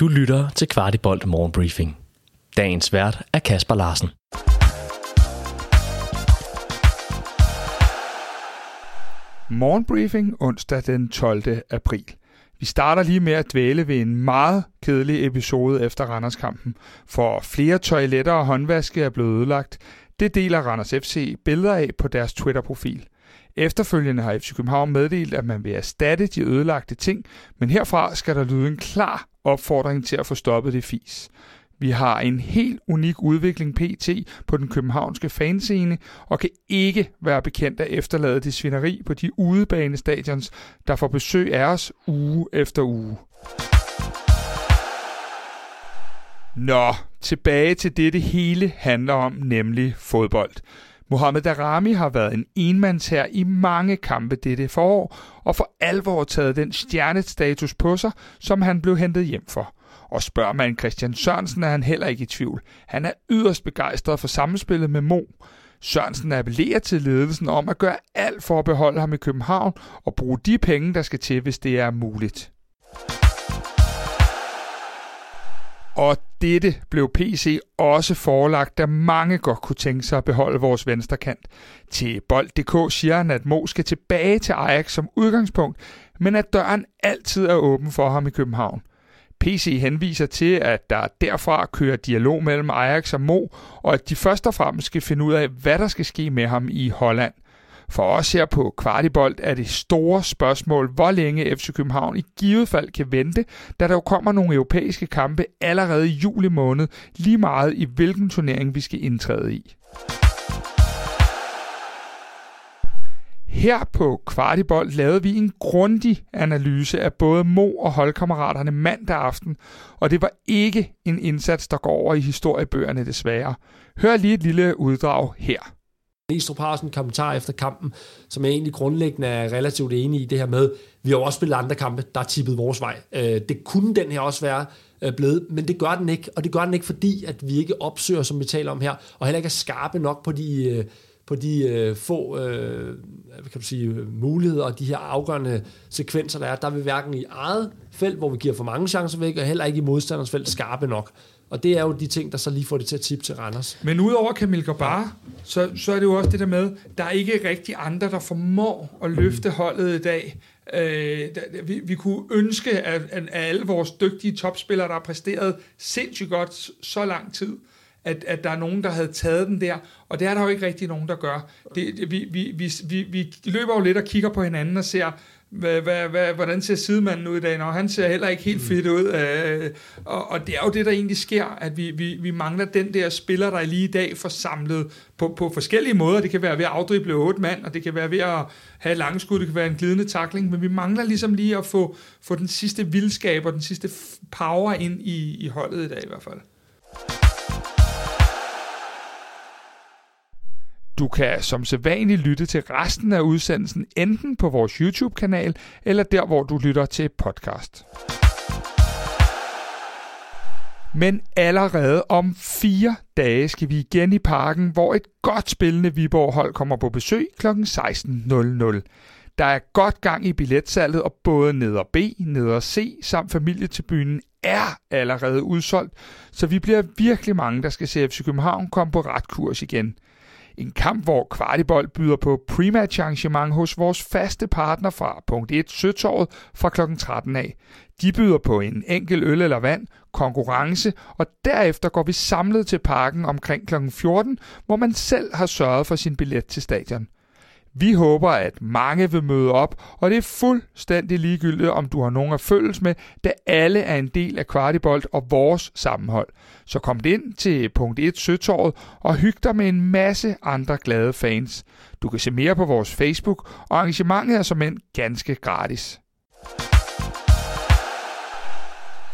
Du lytter til Kvartibolt Morgenbriefing. Dagens vært er Kasper Larsen. Morgenbriefing onsdag den 12. april. Vi starter lige med at dvæle ved en meget kedelig episode efter Randerskampen, for flere toiletter og håndvaske er blevet ødelagt. Det deler Randers FC billeder af på deres Twitter-profil. Efterfølgende har FC København meddelt, at man vil erstatte de ødelagte ting, men herfra skal der lyde en klar opfordring til at få stoppet det fis. Vi har en helt unik udvikling PT på den københavnske fanscene, og kan ikke være bekendt at efterlade det svineri på de udebanestadions, der får besøg af os uge efter uge. Nå, tilbage til det, det hele handler om, nemlig fodbold. Mohamed Darami har været en enmandshær i mange kampe dette forår, og for alvor taget den stjernestatus på sig, som han blev hentet hjem for. Og spørger man Christian Sørensen, er han heller ikke i tvivl. Han er yderst begejstret for samspillet med Mo. Sørensen appellerer til ledelsen om at gøre alt for at beholde ham i København og bruge de penge, der skal til, hvis det er muligt. Og dette blev PC også forelagt, da mange godt kunne tænke sig at beholde vores venstrekant. Til Bold.dk siger han, at Mo skal tilbage til Ajax som udgangspunkt, men at døren altid er åben for ham i København. PC henviser til, at der derfra kører dialog mellem Ajax og Mo, og at de først og fremmest skal finde ud af, hvad der skal ske med ham i Holland. For os her på Kvartibolt er det store spørgsmål, hvor længe FC København i givet fald kan vente, da der jo kommer nogle europæiske kampe allerede i juli måned, lige meget i hvilken turnering vi skal indtræde i. Her på Kvartibold lavede vi en grundig analyse af både Mo og holdkammeraterne mandag aften, og det var ikke en indsats, der går over i historiebøgerne desværre. Hør lige et lille uddrag her. Næstrup har en kommentar efter kampen, som jeg egentlig grundlæggende er relativt enig i det her med, vi har også spillet andre kampe, der er tippet vores vej. Øh, det kunne den her også være øh, blevet, men det gør den ikke, og det gør den ikke, fordi at vi ikke opsøger, som vi taler om her, og heller ikke er skarpe nok på de, øh, på de øh, få øh, hvad kan du sige, muligheder og de her afgørende sekvenser, der er. Der vil hverken i eget felt, hvor vi giver for mange chancer væk, og heller ikke i modstanders felt skarpe nok. Og det er jo de ting, der så lige får det til at tippe til Randers. Men udover Kamil Gabar, så, så er det jo også det der med, der er ikke rigtig andre, der formår at løfte holdet i dag. Øh, vi, vi kunne ønske, at, at alle vores dygtige topspillere, der har præsteret sindssygt godt så lang tid, at, at der er nogen, der havde taget den der, og det er der jo ikke rigtig nogen, der gør. Det, vi, vi, vi, vi, vi løber jo lidt og kigger på hinanden og ser, hvad, hvad, hvad, hvordan ser sidemanden ud i dag? Når han ser heller ikke helt fedt ud. Øh, og, og det er jo det, der egentlig sker, at vi, vi, vi mangler den der spiller, der lige i dag får samlet på, på forskellige måder. Det kan være ved at afdrible otte mand, og det kan være ved at have langskud, det kan være en glidende takling, men vi mangler ligesom lige at få, få den sidste vildskab og den sidste power ind i, i holdet i dag i hvert fald. Du kan som sædvanligt lytte til resten af udsendelsen enten på vores YouTube-kanal eller der, hvor du lytter til podcast. Men allerede om fire dage skal vi igen i parken, hvor et godt spillende Viborg-hold kommer på besøg kl. 16.00. Der er godt gang i billetsalget, og både neder B, neder C samt familietilbynen er allerede udsolgt, så vi bliver virkelig mange, der skal se FC København komme på ret kurs igen – en kamp, hvor Kvartibold byder på pre-match arrangement hos vores faste partner fra punkt 1 Søtorvet fra kl. 13 af. De byder på en enkel øl eller vand, konkurrence, og derefter går vi samlet til parken omkring kl. 14, hvor man selv har sørget for sin billet til stadion. Vi håber, at mange vil møde op, og det er fuldstændig ligegyldigt, om du har nogen at følges med, da alle er en del af Kvartibolt og vores sammenhold. Så kom ind til punkt 1 Søtorvet og hyg dig med en masse andre glade fans. Du kan se mere på vores Facebook, og arrangementet er som end ganske gratis.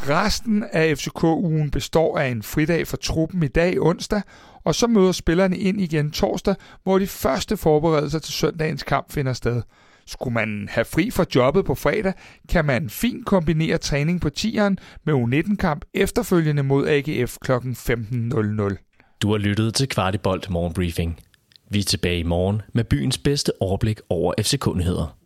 Resten af FCK-ugen består af en fridag for truppen i dag onsdag, og så møder spillerne ind igen torsdag, hvor de første forberedelser til søndagens kamp finder sted. Skulle man have fri fra jobbet på fredag, kan man fint kombinere træning på tieren med U19-kamp efterfølgende mod AGF kl. 15.00. Du har lyttet til Kvartibolt Morgenbriefing. Vi er tilbage i morgen med byens bedste overblik over FC-kundigheder.